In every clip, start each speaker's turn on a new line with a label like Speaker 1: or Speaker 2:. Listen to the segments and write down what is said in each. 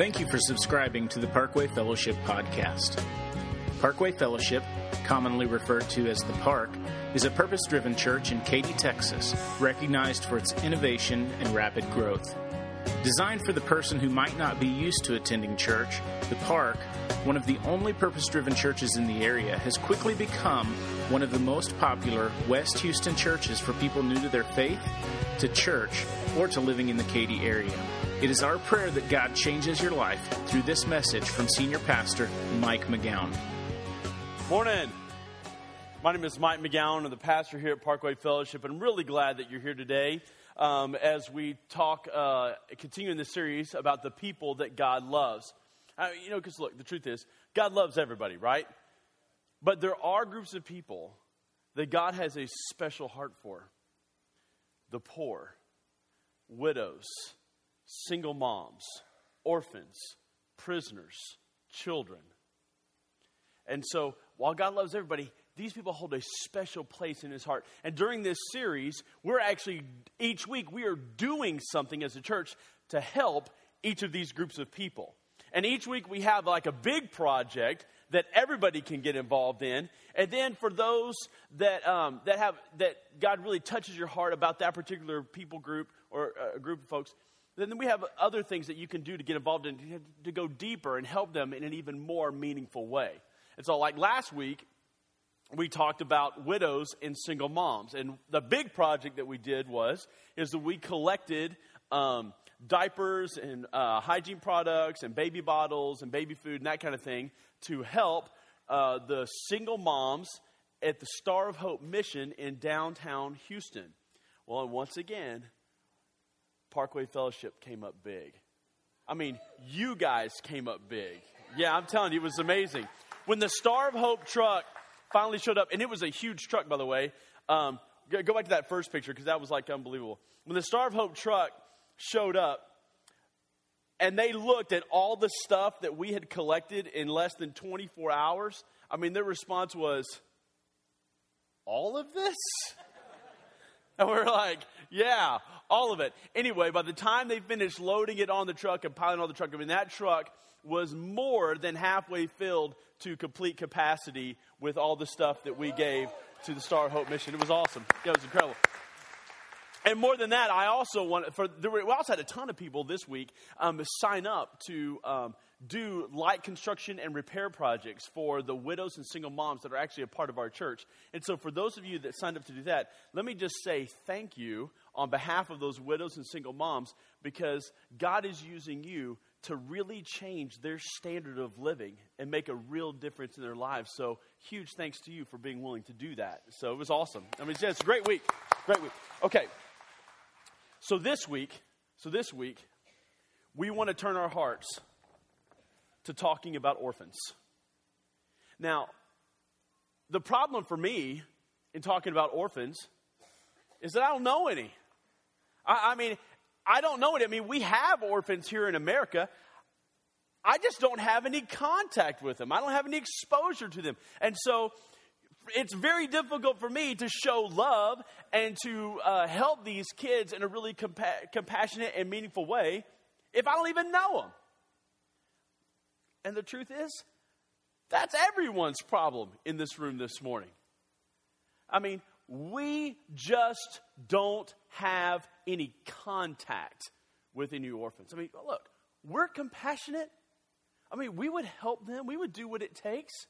Speaker 1: Thank you for subscribing to the Parkway Fellowship podcast. Parkway Fellowship, commonly referred to as the Park, is a purpose driven church in Katy, Texas, recognized for its innovation and rapid growth. Designed for the person who might not be used to attending church, the Park, one of the only purpose driven churches in the area, has quickly become one of the most popular West Houston churches for people new to their faith, to church, or to living in the Katy area. It is our prayer that God changes your life through this message from Senior Pastor Mike McGowan.
Speaker 2: Morning. My name is Mike McGowan. I'm the pastor here at Parkway Fellowship, and I'm really glad that you're here today um, as we talk, uh, continue in this series about the people that God loves. Uh, you know, because look, the truth is, God loves everybody, right? But there are groups of people that God has a special heart for the poor, widows, single moms, orphans, prisoners, children. And so, while God loves everybody, these people hold a special place in his heart. And during this series, we're actually, each week, we are doing something as a church to help each of these groups of people. And each week we have like a big project that everybody can get involved in. And then for those that, um, that have, that God really touches your heart about that particular people group or a uh, group of folks, then we have other things that you can do to get involved in, to go deeper and help them in an even more meaningful way. And so, like last week, we talked about widows and single moms. And the big project that we did was, is that we collected um, diapers and uh, hygiene products and baby bottles and baby food and that kind of thing to help uh, the single moms at the Star of Hope mission in downtown Houston. Well, once again, Parkway Fellowship came up big. I mean, you guys came up big. Yeah, I'm telling you, it was amazing. When the Star of Hope truck finally showed up, and it was a huge truck, by the way. Um, go, back to that first picture because that was like unbelievable. When the Star of Hope truck showed up, and they looked at all the stuff that we had collected in less than 24 hours, I mean, their response was, All of this? And we're like, yeah, all of it. Anyway, by the time they finished loading it on the truck and piling on the truck, I mean, that truck was more than halfway filled to complete capacity with all the stuff that we gave to the Star Hope mission. It was awesome. Yeah, It was incredible. And more than that, I also want for there we also had a ton of people this week um, sign up to um, do light construction and repair projects for the widows and single moms that are actually a part of our church. And so, for those of you that signed up to do that, let me just say thank you on behalf of those widows and single moms because God is using you to really change their standard of living and make a real difference in their lives. So, huge thanks to you for being willing to do that. So, it was awesome. I mean, it's a great week. Great week. Okay. So, this week, so this week, we want to turn our hearts to talking about orphans. Now, the problem for me in talking about orphans is that I don't know any. I, I mean, I don't know it. I mean, we have orphans here in America. I just don't have any contact with them. I don't have any exposure to them. And so it's very difficult for me to show love and to uh, help these kids in a really compa- compassionate and meaningful way if I don't even know them. And the truth is, that's everyone's problem in this room this morning. I mean, we just don't have any contact with any orphans. I mean, look, we're compassionate. I mean, we would help them, we would do what it takes,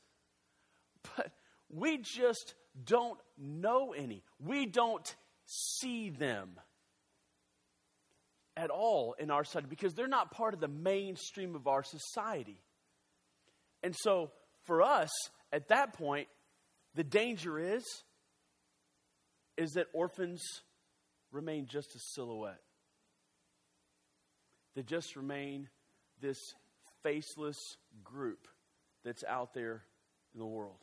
Speaker 2: but we just don't know any. We don't see them at all in our society because they're not part of the mainstream of our society. And so for us, at that point, the danger is is that orphans remain just a silhouette. They just remain this faceless group that's out there in the world.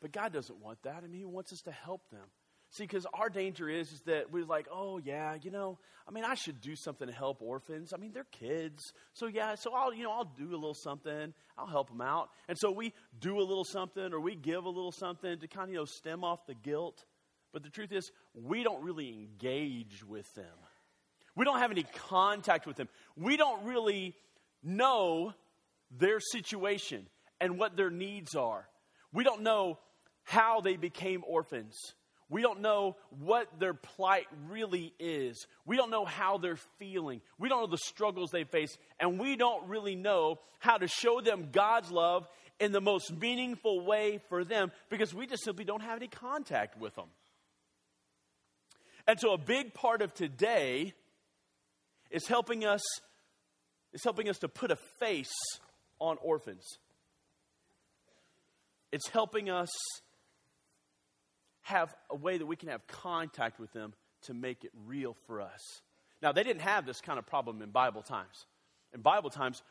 Speaker 2: But God doesn't want that. I mean, He wants us to help them. See, because our danger is, is that we're like, oh, yeah, you know, I mean, I should do something to help orphans. I mean, they're kids. So, yeah, so I'll, you know, I'll do a little something. I'll help them out. And so we do a little something or we give a little something to kind of, you know, stem off the guilt. But the truth is, we don't really engage with them. We don't have any contact with them. We don't really know their situation and what their needs are. We don't know how they became orphans. We don't know what their plight really is. We don't know how they're feeling. We don't know the struggles they face. And we don't really know how to show them God's love in the most meaningful way for them because we just simply don't have any contact with them. And so a big part of today is helping us is helping us to put a face on orphans. It's helping us have a way that we can have contact with them to make it real for us. Now, they didn't have this kind of problem in Bible times. In Bible times,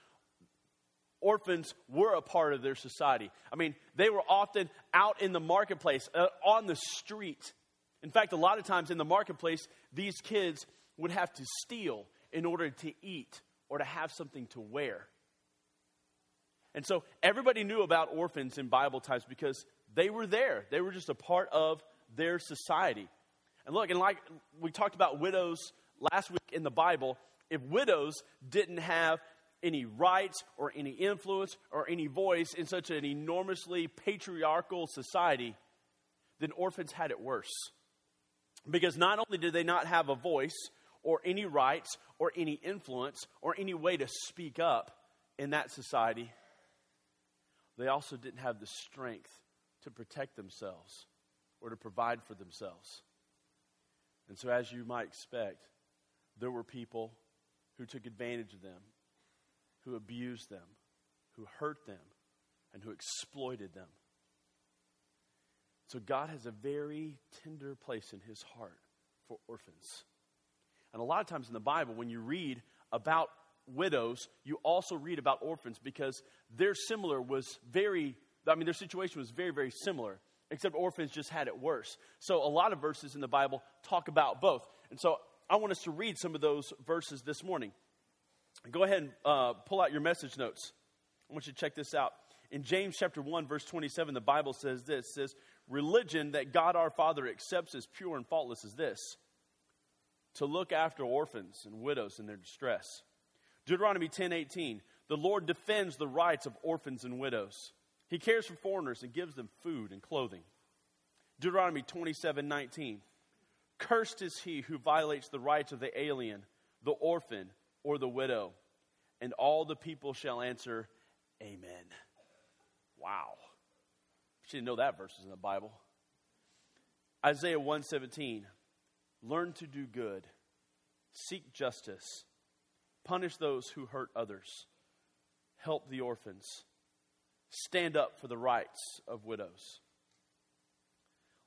Speaker 2: orphans were a part of their society. I mean, they were often out in the marketplace, uh, on the street. In fact, a lot of times in the marketplace, these kids would have to steal in order to eat or to have something to wear. And so everybody knew about orphans in Bible times because they were there. They were just a part of their society. And look, and like we talked about widows last week in the Bible, if widows didn't have any rights or any influence or any voice in such an enormously patriarchal society, then orphans had it worse. Because not only did they not have a voice or any rights or any influence or any way to speak up in that society, they also didn't have the strength to protect themselves or to provide for themselves. And so, as you might expect, there were people who took advantage of them, who abused them, who hurt them, and who exploited them. So, God has a very tender place in his heart for orphans. And a lot of times in the Bible, when you read about widows, you also read about orphans because their similar was very I mean, their situation was very, very similar, except orphans just had it worse. So, a lot of verses in the Bible talk about both. And so, I want us to read some of those verses this morning. Go ahead and uh, pull out your message notes. I want you to check this out. In James chapter 1, verse 27, the Bible says this says, Religion that God our Father accepts as pure and faultless is this to look after orphans and widows in their distress. Deuteronomy 10 18, the Lord defends the rights of orphans and widows. He cares for foreigners and gives them food and clothing. Deuteronomy 27 19. Cursed is he who violates the rights of the alien, the orphan, or the widow. And all the people shall answer, Amen. Wow. She didn't know that verse is in the Bible. Isaiah 117. Learn to do good, seek justice, punish those who hurt others, help the orphans stand up for the rights of widows.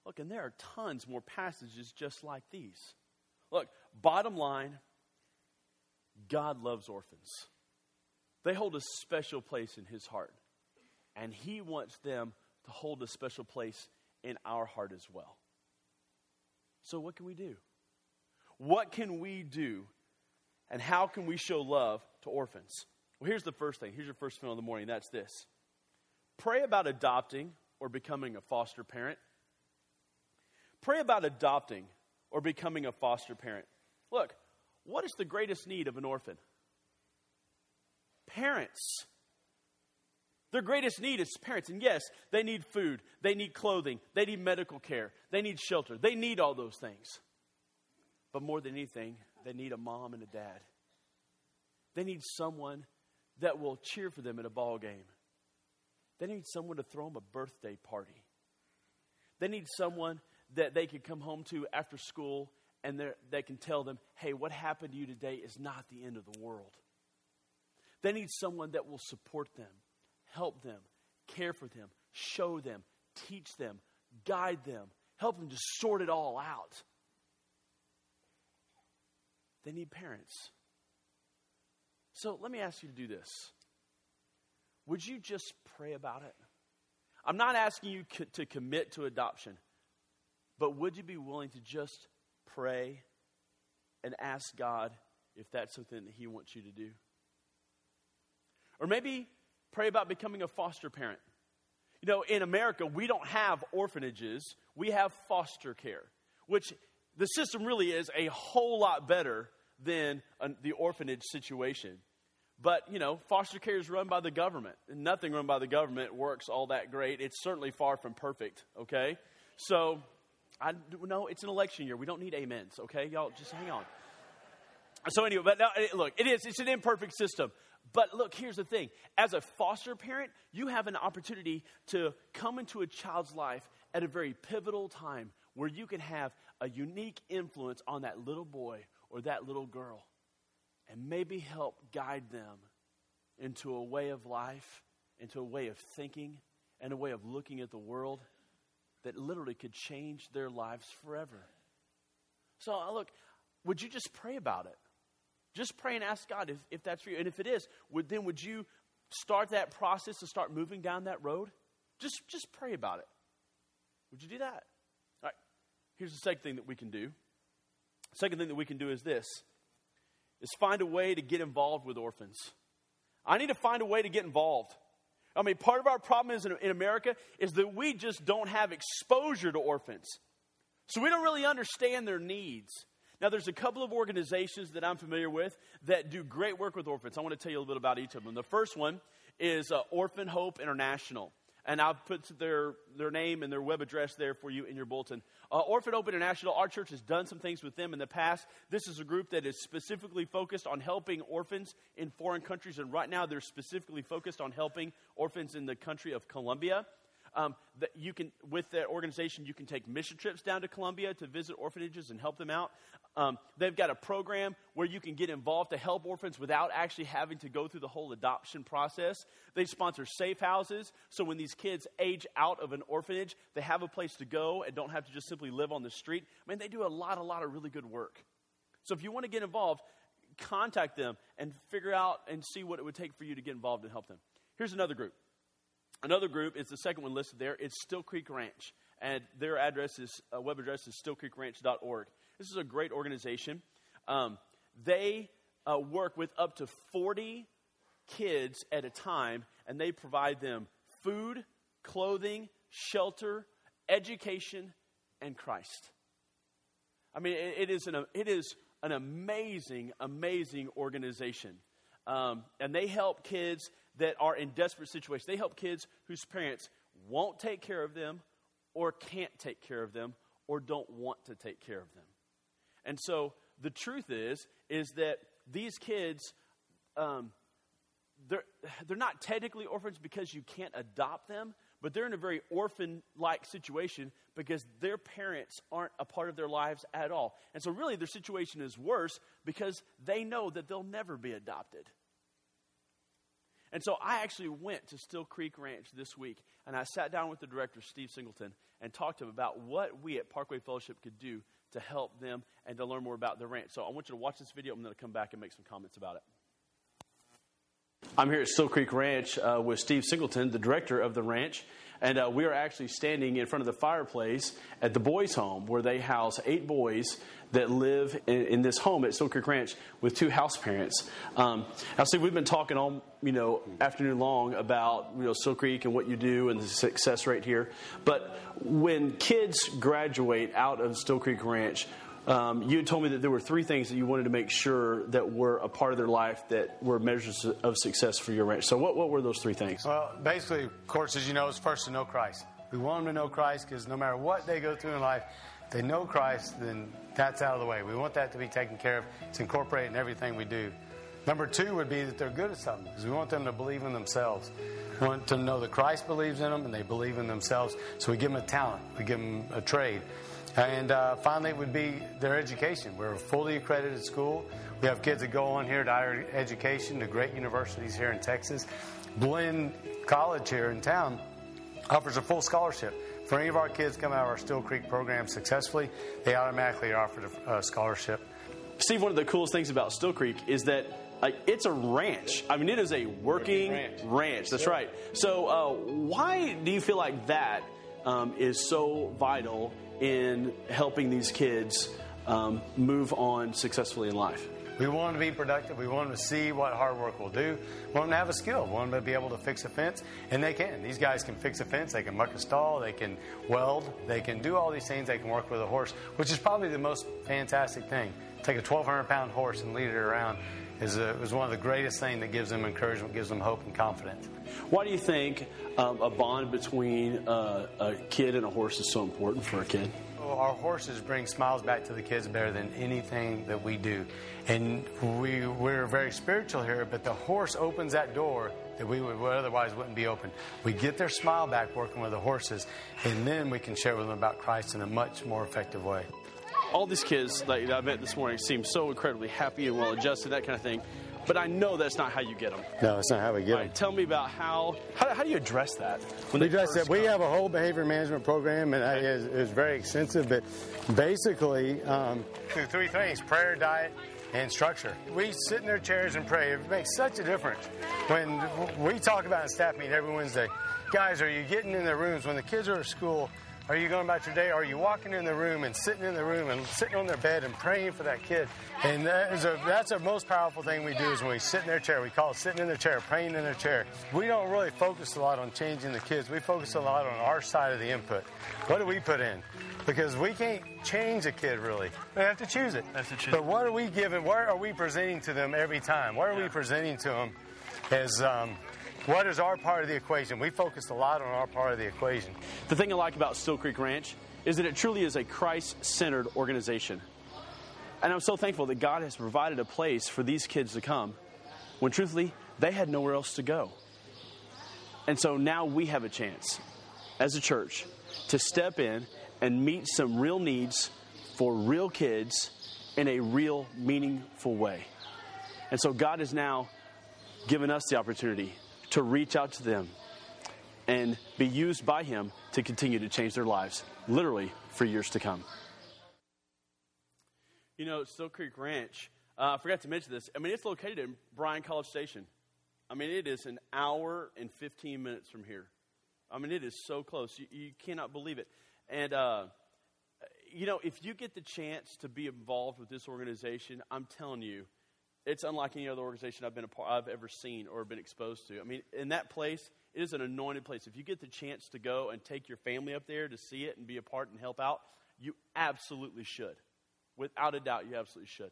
Speaker 2: Look, and there are tons more passages just like these. Look, bottom line God loves orphans. They hold a special place in his heart, and he wants them to hold a special place in our heart as well. So, what can we do? What can we do, and how can we show love to orphans? Well, here's the first thing. Here's your first fill in the morning. That's this Pray about adopting or becoming a foster parent. Pray about adopting or becoming a foster parent. Look, what is the greatest need of an orphan? Parents. Their greatest need is parents. And yes, they need food, they need clothing, they need medical care, they need shelter, they need all those things. But more than anything, they need a mom and a dad. They need someone that will cheer for them at a ball game. They need someone to throw them a birthday party. They need someone that they can come home to after school and they can tell them, hey, what happened to you today is not the end of the world. They need someone that will support them, help them, care for them, show them, teach them, guide them, help them to sort it all out. They need parents. So let me ask you to do this. Would you just pray about it? I'm not asking you co- to commit to adoption, but would you be willing to just pray and ask God if that's something that He wants you to do? Or maybe pray about becoming a foster parent. You know, in America, we don't have orphanages, we have foster care, which the system really is a whole lot better than an, the orphanage situation. But, you know, foster care is run by the government. Nothing run by the government works all that great. It's certainly far from perfect, okay? So, I know it's an election year. We don't need amens, okay? Y'all just hang on. So, anyway, but uh, now, look, it is, it's an imperfect system. But look, here's the thing as a foster parent, you have an opportunity to come into a child's life at a very pivotal time where you can have a unique influence on that little boy or that little girl and maybe help guide them into a way of life, into a way of thinking, and a way of looking at the world that literally could change their lives forever. So, uh, look, would you just pray about it? Just pray and ask God if, if that's for you. And if it is, would, then would you start that process to start moving down that road? Just, just pray about it. Would you do that? All right. Here's the second thing that we can do. Second thing that we can do is this is find a way to get involved with orphans. I need to find a way to get involved. I mean, part of our problem is in, in America is that we just don't have exposure to orphans. So we don't really understand their needs. Now, there's a couple of organizations that I'm familiar with that do great work with orphans. I want to tell you a little bit about each of them. The first one is uh, Orphan Hope International. And I've put their, their name and their web address there for you in your bulletin. Uh, Orphan Hope International, our church has done some things with them in the past. This is a group that is specifically focused on helping orphans in foreign countries. And right now, they're specifically focused on helping orphans in the country of Colombia. Um, that you can, with that organization, you can take mission trips down to Colombia to visit orphanages and help them out. Um, they've got a program where you can get involved to help orphans without actually having to go through the whole adoption process. They sponsor safe houses, so when these kids age out of an orphanage, they have a place to go and don't have to just simply live on the street. I mean, they do a lot, a lot of really good work. So if you want to get involved, contact them and figure out and see what it would take for you to get involved and help them. Here's another group. Another group is the second one listed there. It's Still Creek Ranch, and their address is uh, web address is stillcreekranch.org. This is a great organization. Um, they uh, work with up to 40 kids at a time, and they provide them food, clothing, shelter, education, and Christ. I mean, it, it is, an, it is an amazing, amazing organization. Um, and they help kids that are in desperate situations. They help kids whose parents won't take care of them, or can't take care of them, or don't want to take care of them. And so the truth is, is that these kids, um, they're, they're not technically orphans because you can't adopt them, but they're in a very orphan like situation because their parents aren't a part of their lives at all. And so, really, their situation is worse because they know that they'll never be adopted. And so, I actually went to Still Creek Ranch this week and I sat down with the director, Steve Singleton, and talked to him about what we at Parkway Fellowship could do to help them and to learn more about their ranch. So I want you to watch this video. Going to come back and make some comments about it. I'm here at Still Creek Ranch uh, with Steve Singleton, the director of the ranch. And uh, we are actually standing in front of the fireplace at the boys' home where they house eight boys that live in, in this home at Still Creek Ranch with two house parents. Um, now, see, we've been talking all you know afternoon long about you know Still Creek and what you do and the success rate here. But when kids graduate out of Still Creek Ranch, um, you told me that there were three things that you wanted to make sure that were a part of their life that were measures of success for your ranch. So, what, what were those three things?
Speaker 3: Well, basically, of course, as you know, is first to know Christ. We want them to know Christ because no matter what they go through in life, they know Christ, then that's out of the way. We want that to be taken care of. It's incorporated in everything we do. Number two would be that they're good at something because we want them to believe in themselves. We want them to know that Christ believes in them and they believe in themselves. So we give them a talent, we give them a trade. And uh, finally, it would be their education. We're a fully accredited school. We have kids that go on here to higher education to great universities here in Texas. Blinn College here in town offers a full scholarship. For any of our kids come out of our Still Creek program successfully, they automatically are offered a scholarship.
Speaker 2: Steve, one of the coolest things about Still Creek is that like it's a ranch. I mean, it is a working, ranch. ranch. That's right. So, uh, why do you feel like that um, is so vital in helping these kids um, move on successfully in life?
Speaker 3: We want them to be productive. We want them to see what hard work will do. We want them to have a skill. We want them to be able to fix a fence, and they can. These guys can fix a fence. They can muck a stall. They can weld. They can do all these things. They can work with a horse, which is probably the most fantastic thing. Take a 1,200 pound horse and lead it around is, a, is one of the greatest things that gives them encouragement, gives them hope and confidence.
Speaker 2: Why do you think um, a bond between uh, a kid and a horse is so important for a kid?
Speaker 3: Our horses bring smiles back to the kids better than anything that we do. And we, we're very spiritual here, but the horse opens that door that we would otherwise wouldn't be open. We get their smile back working with the horses, and then we can share with them about Christ in a much more effective way
Speaker 2: all these kids that I met this morning seem so incredibly happy and well adjusted, that kind of thing. But I know that's not how you get them.
Speaker 3: No, that's not how we get
Speaker 2: right,
Speaker 3: them.
Speaker 2: Tell me about how, how, how do you address that?
Speaker 3: we address that. We have a whole behavior management program, and okay. it is very extensive. But basically, um, through three things: prayer, diet, and structure. We sit in their chairs and pray. It makes such a difference. When we talk about in staff meeting every Wednesday, guys, are you getting in their rooms when the kids are at school? Are you going about your day? Are you walking in the room and sitting in the room and sitting on their bed and praying for that kid? And that is a, that's the most powerful thing we do is when we sit in their chair. We call it sitting in their chair, praying in their chair. We don't really focus a lot on changing the kids. We focus a lot on our side of the input. What do we put in? Because we can't change a kid really. We have to choose it.
Speaker 2: That's the truth.
Speaker 3: But what are we giving? What are we presenting to them every time? What are yeah. we presenting to them as um, what is our part of the equation? We focus a lot on our part of the equation.
Speaker 2: The thing I like about Still Creek Ranch is that it truly is a Christ centered organization. And I'm so thankful that God has provided a place for these kids to come when truthfully they had nowhere else to go. And so now we have a chance as a church to step in and meet some real needs for real kids in a real, meaningful way. And so God has now given us the opportunity to reach out to them and be used by Him to continue to change their lives, literally for years to come. You know, Still Creek Ranch, uh, I forgot to mention this. I mean, it's located in Bryan College Station. I mean, it is an hour and 15 minutes from here. I mean, it is so close. You, you cannot believe it. And, uh, you know, if you get the chance to be involved with this organization, I'm telling you, it's unlike any other organization I've been a part, I've ever seen or been exposed to. I mean, in that place, it is an anointed place. If you get the chance to go and take your family up there to see it and be a part and help out, you absolutely should. Without a doubt, you absolutely should.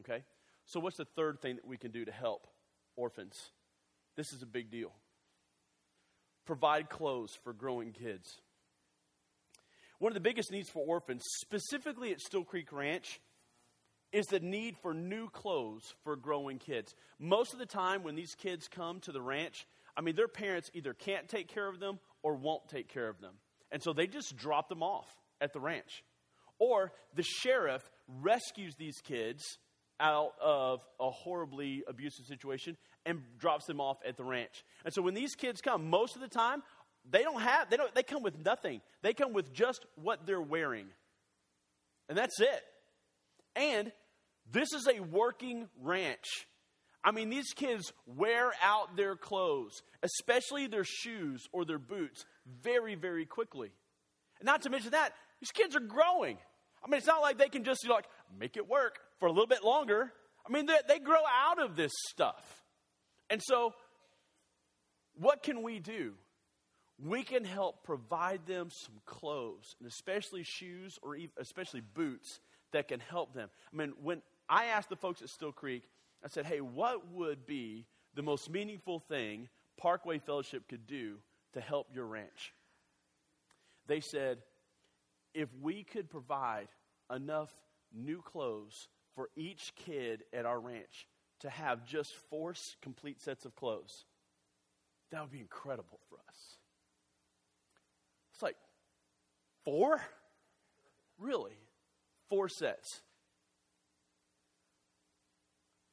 Speaker 2: Okay? So, what's the third thing that we can do to help orphans? This is a big deal. Provide clothes for growing kids. One of the biggest needs for orphans, specifically at Still Creek Ranch, is the need for new clothes for growing kids. Most of the time, when these kids come to the ranch, I mean, their parents either can't take care of them or won't take care of them. And so they just drop them off at the ranch. Or the sheriff rescues these kids out of a horribly abusive situation and drops them off at the ranch. And so when these kids come, most of the time, they don't have, they don't, they come with nothing. They come with just what they're wearing. And that's it. And this is a working ranch. I mean, these kids wear out their clothes, especially their shoes or their boots, very, very quickly. And not to mention that, these kids are growing. I mean, it's not like they can just you know, like make it work for a little bit longer. I mean, they, they grow out of this stuff. And so, what can we do? We can help provide them some clothes, and especially shoes or even, especially boots that can help them. I mean, when I asked the folks at Still Creek, I said, hey, what would be the most meaningful thing Parkway Fellowship could do to help your ranch? They said, if we could provide enough new clothes for each kid at our ranch to have just four complete sets of clothes, that would be incredible for us. It's like, four? Really? Four sets.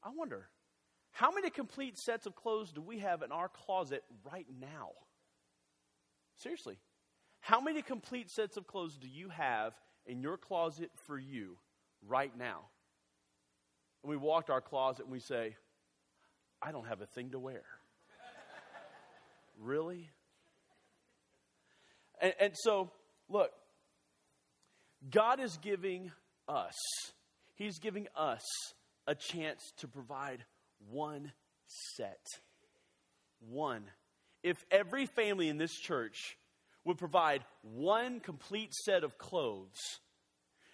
Speaker 2: I wonder, how many complete sets of clothes do we have in our closet right now? Seriously. How many complete sets of clothes do you have in your closet for you right now? And we walk to our closet and we say, I don't have a thing to wear. really? And, and so, look, God is giving us, He's giving us a chance to provide one set. One. If every family in this church would provide one complete set of clothes,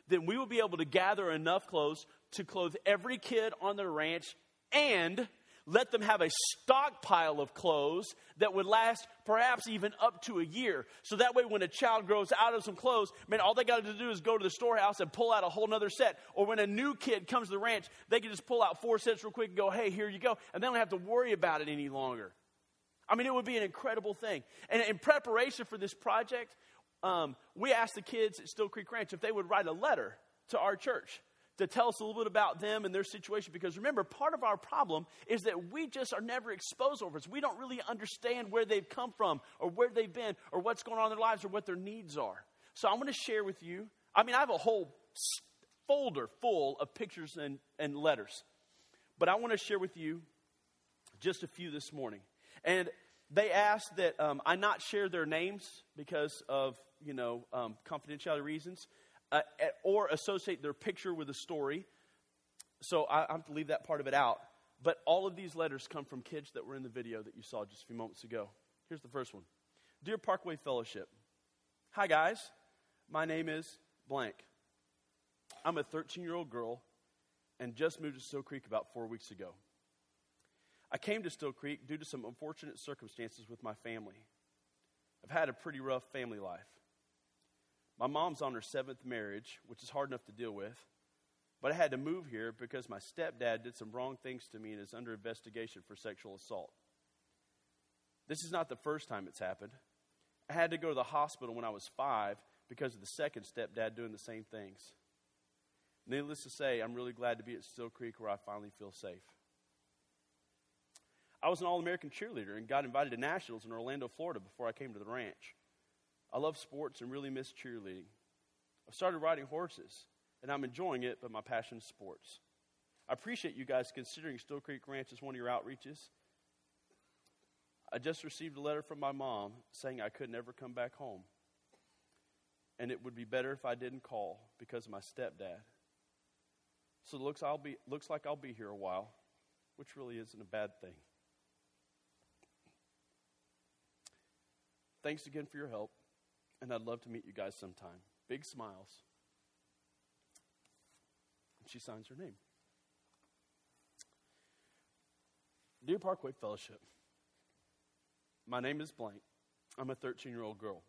Speaker 2: then we would be able to gather enough clothes to clothe every kid on the ranch and let them have a stockpile of clothes that would last perhaps even up to a year. So that way, when a child grows out of some clothes, man, all they got to do is go to the storehouse and pull out a whole other set. Or when a new kid comes to the ranch, they can just pull out four sets real quick and go, hey, here you go. And they don't have to worry about it any longer. I mean, it would be an incredible thing. And in preparation for this project, um, we asked the kids at Still Creek Ranch if they would write a letter to our church to tell us a little bit about them and their situation. Because remember, part of our problem is that we just are never exposed over it. We don't really understand where they've come from or where they've been or what's going on in their lives or what their needs are. So I'm going to share with you. I mean, I have a whole folder full of pictures and, and letters, but I want to share with you just a few this morning. And they asked that um, I not share their names because of, you know, um, confidentiality reasons uh, or associate their picture with a story. So I, I have to leave that part of it out. But all of these letters come from kids that were in the video that you saw just a few moments ago. Here's the first one Dear Parkway Fellowship, Hi guys, my name is blank. I'm a 13 year old girl and just moved to Still Creek about four weeks ago. I came to Still Creek due to some unfortunate circumstances with my family. I've had a pretty rough family life. My mom's on her seventh marriage, which is hard enough to deal with. But I had to move here because my stepdad did some wrong things to me and is under investigation for sexual assault. This is not the first time it's happened. I had to go to the hospital when I was five because of the second stepdad doing the same things. Needless to say, I'm really glad to be at Still Creek where I finally feel safe. I was an All American cheerleader and got invited to nationals in Orlando, Florida before I came to the ranch. I love sports and really miss cheerleading. I've started riding horses, and I'm enjoying it, but my passion is sports. I appreciate you guys considering Still Creek Ranch as one of your outreaches. I just received a letter from my mom saying I could never come back home. And it would be better if I didn't call because of my stepdad. So it looks, I'll be, looks like I'll be here a while, which really isn't a bad thing. Thanks again for your help and I'd love to meet you guys sometime. Big smiles. And she signs her name. Dear Parkway Fellowship, my name is Blank. I'm a 13 year old girl.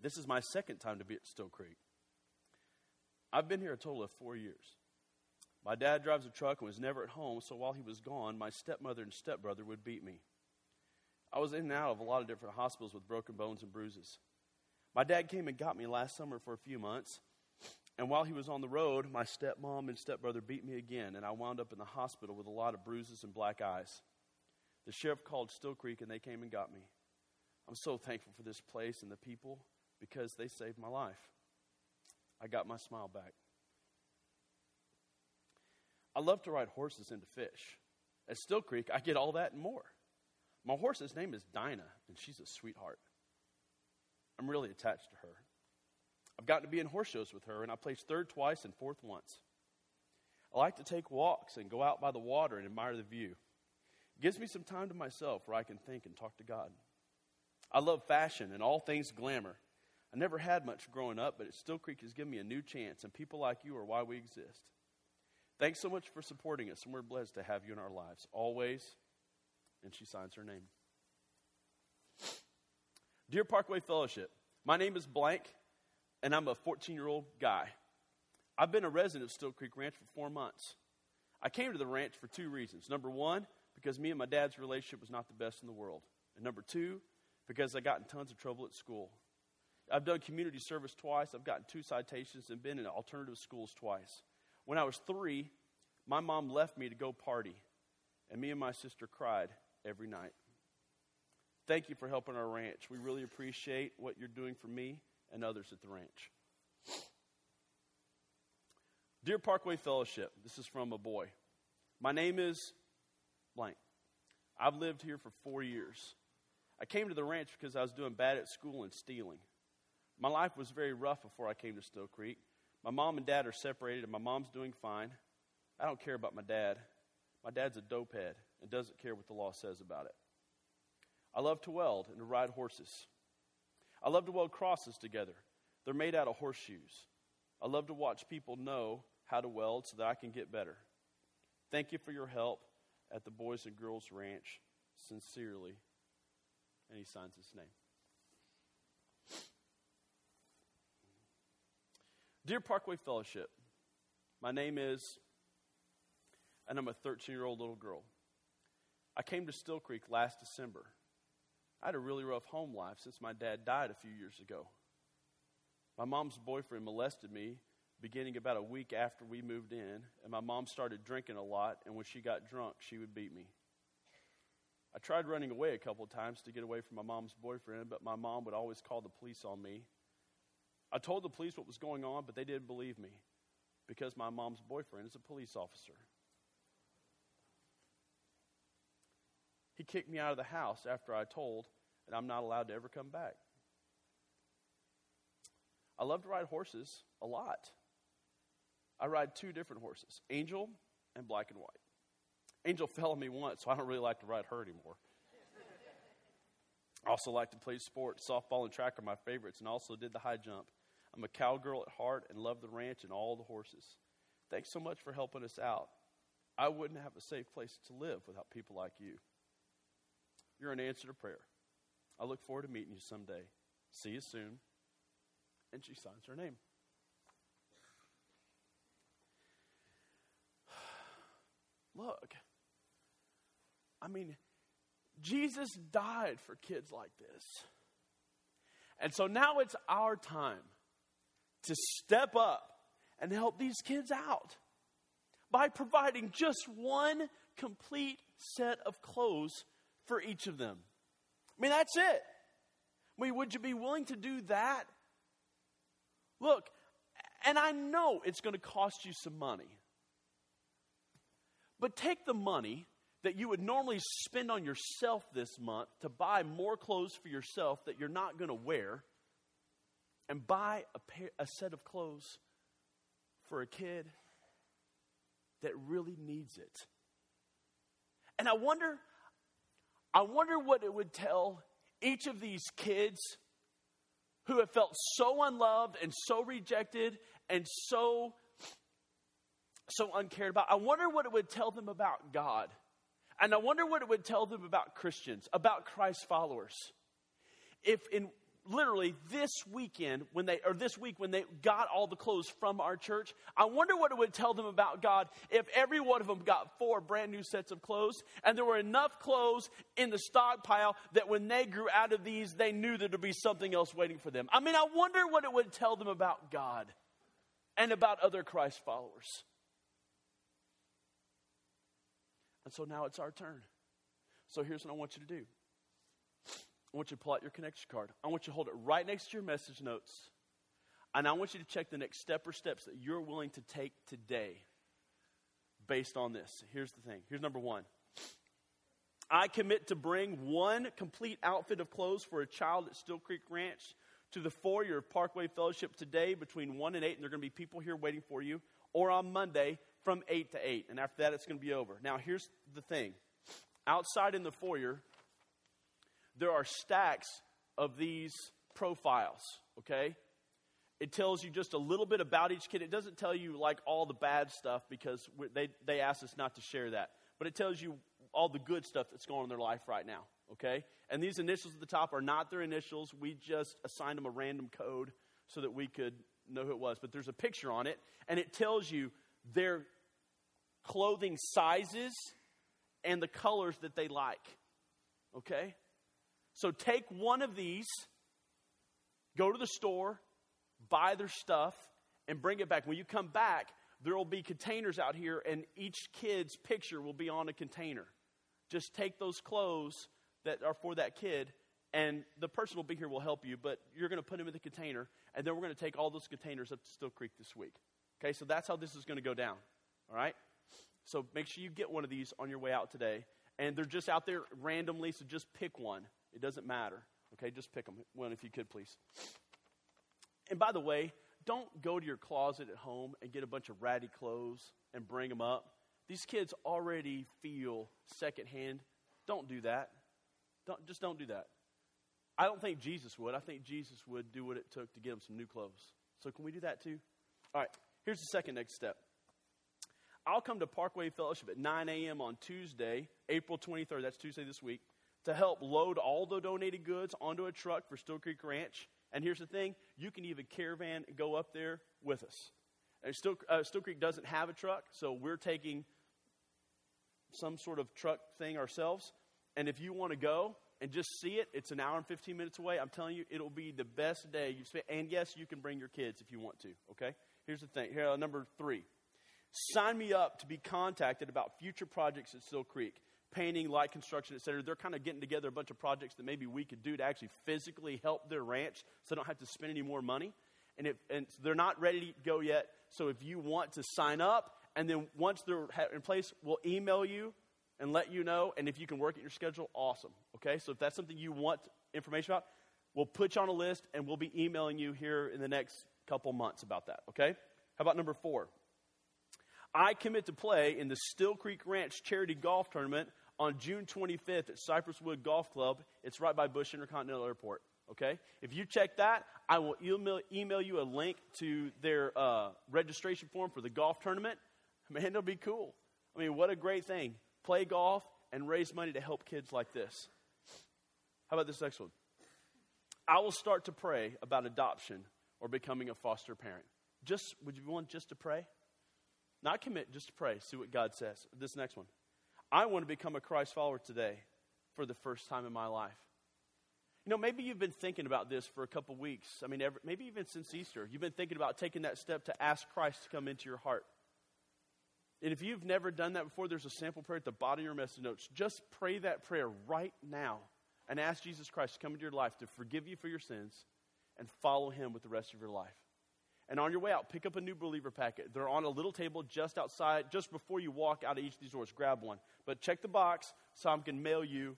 Speaker 2: This is my second time to be at Still Creek. I've been here a total of four years. My dad drives a truck and was never at home, so while he was gone, my stepmother and stepbrother would beat me. I was in and out of a lot of different hospitals with broken bones and bruises. My dad came and got me last summer for a few months. And while he was on the road, my stepmom and stepbrother beat me again, and I wound up in the hospital with a lot of bruises and black eyes. The sheriff called Still Creek, and they came and got me. I'm so thankful for this place and the people because they saved my life. I got my smile back. I love to ride horses and to fish. At Still Creek, I get all that and more. My horse's name is Dinah, and she's a sweetheart. I'm really attached to her. I've gotten to be in horse shows with her, and I placed third twice and fourth once. I like to take walks and go out by the water and admire the view. It gives me some time to myself where I can think and talk to God. I love fashion and all things glamour. I never had much growing up, but Still Creek has given me a new chance, and people like you are why we exist. Thanks so much for supporting us, and we're blessed to have you in our lives always. And she signs her name. Dear Parkway Fellowship, my name is Blank, and I'm a 14 year old guy. I've been a resident of Still Creek Ranch for four months. I came to the ranch for two reasons. Number one, because me and my dad's relationship was not the best in the world. And number two, because I got in tons of trouble at school. I've done community service twice, I've gotten two citations, and been in alternative schools twice. When I was three, my mom left me to go party, and me and my sister cried every night. Thank you for helping our ranch. We really appreciate what you're doing for me and others at the ranch. Dear Parkway Fellowship, this is from a boy. My name is blank. I've lived here for four years. I came to the ranch because I was doing bad at school and stealing. My life was very rough before I came to Still Creek. My mom and dad are separated, and my mom's doing fine. I don't care about my dad. My dad's a dopehead and doesn't care what the law says about it. I love to weld and to ride horses. I love to weld crosses together. They're made out of horseshoes. I love to watch people know how to weld so that I can get better. Thank you for your help at the Boys and Girls Ranch. Sincerely. And he signs his name. Dear Parkway Fellowship, my name is, and I'm a 13 year old little girl. I came to Still Creek last December. I had a really rough home life since my dad died a few years ago. My mom's boyfriend molested me beginning about a week after we moved in, and my mom started drinking a lot, and when she got drunk, she would beat me. I tried running away a couple of times to get away from my mom's boyfriend, but my mom would always call the police on me. I told the police what was going on, but they didn't believe me because my mom's boyfriend is a police officer. He kicked me out of the house after I told that I'm not allowed to ever come back. I love to ride horses a lot. I ride two different horses, Angel and Black and White. Angel fell on me once, so I don't really like to ride her anymore. I also like to play sports. Softball and track are my favorites, and also did the high jump. I'm a cowgirl at heart and love the ranch and all the horses. Thanks so much for helping us out. I wouldn't have a safe place to live without people like you. You're an answer to prayer. I look forward to meeting you someday. See you soon. And she signs her name. Look, I mean, Jesus died for kids like this. And so now it's our time to step up and help these kids out by providing just one complete set of clothes for each of them. I mean, that's it. I mean, would you be willing to do that? Look, and I know it's going to cost you some money. But take the money that you would normally spend on yourself this month to buy more clothes for yourself that you're not going to wear and buy a, pair, a set of clothes for a kid that really needs it. And I wonder, I wonder what it would tell each of these kids who have felt so unloved and so rejected and so so uncared about. I wonder what it would tell them about God. And I wonder what it would tell them about Christians, about Christ followers. If in literally this weekend when they or this week when they got all the clothes from our church i wonder what it would tell them about god if every one of them got four brand new sets of clothes and there were enough clothes in the stockpile that when they grew out of these they knew there would be something else waiting for them. I mean i wonder what it would tell them about god and about other christ followers. And so now it's our turn. So here's what i want you to do I want you to pull out your connection card. I want you to hold it right next to your message notes. And I want you to check the next step or steps that you're willing to take today based on this. Here's the thing. Here's number one. I commit to bring one complete outfit of clothes for a child at Still Creek Ranch to the foyer of Parkway Fellowship today between 1 and 8, and there are going to be people here waiting for you, or on Monday from 8 to 8. And after that, it's going to be over. Now, here's the thing outside in the foyer, there are stacks of these profiles, okay? It tells you just a little bit about each kid. It doesn't tell you like all the bad stuff because they, they asked us not to share that. But it tells you all the good stuff that's going on in their life right now, okay? And these initials at the top are not their initials. We just assigned them a random code so that we could know who it was. But there's a picture on it, and it tells you their clothing sizes and the colors that they like, okay? So take one of these, go to the store, buy their stuff, and bring it back. When you come back, there will be containers out here, and each kid's picture will be on a container. Just take those clothes that are for that kid, and the person will be here will help you, but you're going to put them in the container, and then we're going to take all those containers up to Still Creek this week. Okay, so that's how this is going to go down. All right? So make sure you get one of these on your way out today. And they're just out there randomly, so just pick one. It doesn't matter. Okay, just pick them. One if you could, please. And by the way, don't go to your closet at home and get a bunch of ratty clothes and bring them up. These kids already feel secondhand. Don't do that. Don't, just don't do that. I don't think Jesus would. I think Jesus would do what it took to get them some new clothes. So, can we do that too? All right, here's the second next step. I'll come to Parkway Fellowship at 9 a.m. on Tuesday, April 23rd, that's Tuesday this week, to help load all the donated goods onto a truck for Still Creek Ranch. And here's the thing you can even caravan and go up there with us. And Still, uh, Still Creek doesn't have a truck, so we're taking some sort of truck thing ourselves. And if you want to go and just see it, it's an hour and 15 minutes away. I'm telling you, it'll be the best day you spend. And yes, you can bring your kids if you want to, okay? Here's the thing. Here, uh, number three. Sign me up to be contacted about future projects at Still Creek painting, light construction, et cetera. They're kind of getting together a bunch of projects that maybe we could do to actually physically help their ranch so they don't have to spend any more money. And, if, and they're not ready to go yet. So if you want to sign up, and then once they're in place, we'll email you and let you know. And if you can work at your schedule, awesome. Okay? So if that's something you want information about, we'll put you on a list and we'll be emailing you here in the next couple months about that. Okay? How about number four? I commit to play in the Still Creek Ranch Charity Golf Tournament on June 25th at Cypress Wood Golf Club. It's right by Bush Intercontinental Airport. Okay? If you check that, I will email, email you a link to their uh, registration form for the golf tournament. Man, it'll be cool. I mean, what a great thing. Play golf and raise money to help kids like this. How about this next one? I will start to pray about adoption or becoming a foster parent. Just, would you want just to pray? Not commit, just to pray. See what God says. This next one. I want to become a Christ follower today for the first time in my life. You know, maybe you've been thinking about this for a couple weeks. I mean, maybe even since Easter. You've been thinking about taking that step to ask Christ to come into your heart. And if you've never done that before, there's a sample prayer at the bottom of your message notes. Just pray that prayer right now and ask Jesus Christ to come into your life to forgive you for your sins and follow him with the rest of your life. And on your way out, pick up a new believer packet. They're on a little table just outside, just before you walk out of each of these doors. Grab one. But check the box so I can mail you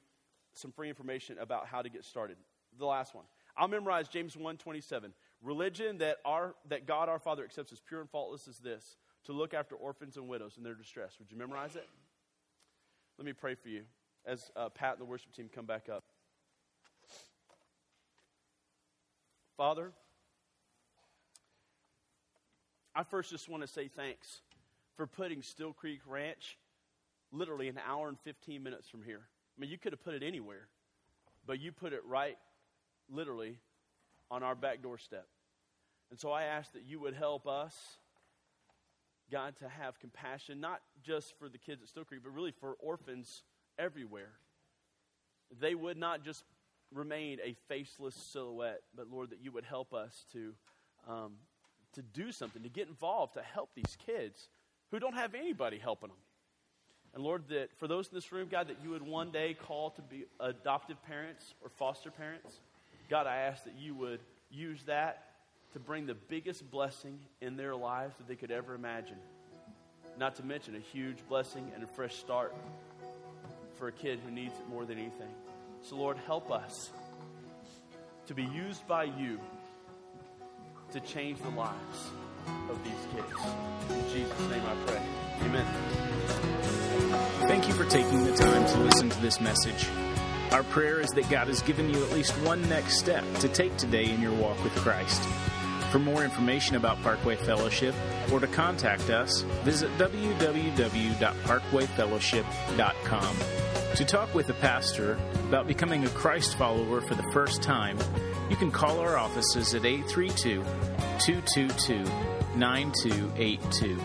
Speaker 2: some free information about how to get started. The last one. I'll memorize James 1:27. Religion that our that God our Father accepts as pure and faultless is this: to look after orphans and widows in their distress. Would you memorize it? Let me pray for you as uh, Pat and the worship team come back up. Father, I first just want to say thanks for putting Still Creek Ranch literally an hour and 15 minutes from here. I mean, you could have put it anywhere, but you put it right, literally, on our back doorstep. And so I ask that you would help us, God, to have compassion, not just for the kids at Still Creek, but really for orphans everywhere. They would not just remain a faceless silhouette, but Lord, that you would help us to. Um, to do something, to get involved, to help these kids who don't have anybody helping them. And Lord, that for those in this room, God, that you would one day call to be adoptive parents or foster parents, God, I ask that you would use that to bring the biggest blessing in their lives that they could ever imagine. Not to mention a huge blessing and a fresh start for a kid who needs it more than anything. So, Lord, help us to be used by you to change the lives of these kids. In Jesus' name I pray. Amen.
Speaker 1: Thank you for taking the time to listen to this message. Our prayer is that God has given you at least one next step to take today in your walk with Christ. For more information about Parkway Fellowship or to contact us, visit www.parkwayfellowship.com. To talk with a pastor about becoming a Christ follower for the first time, you can call our offices at 832 222 9282.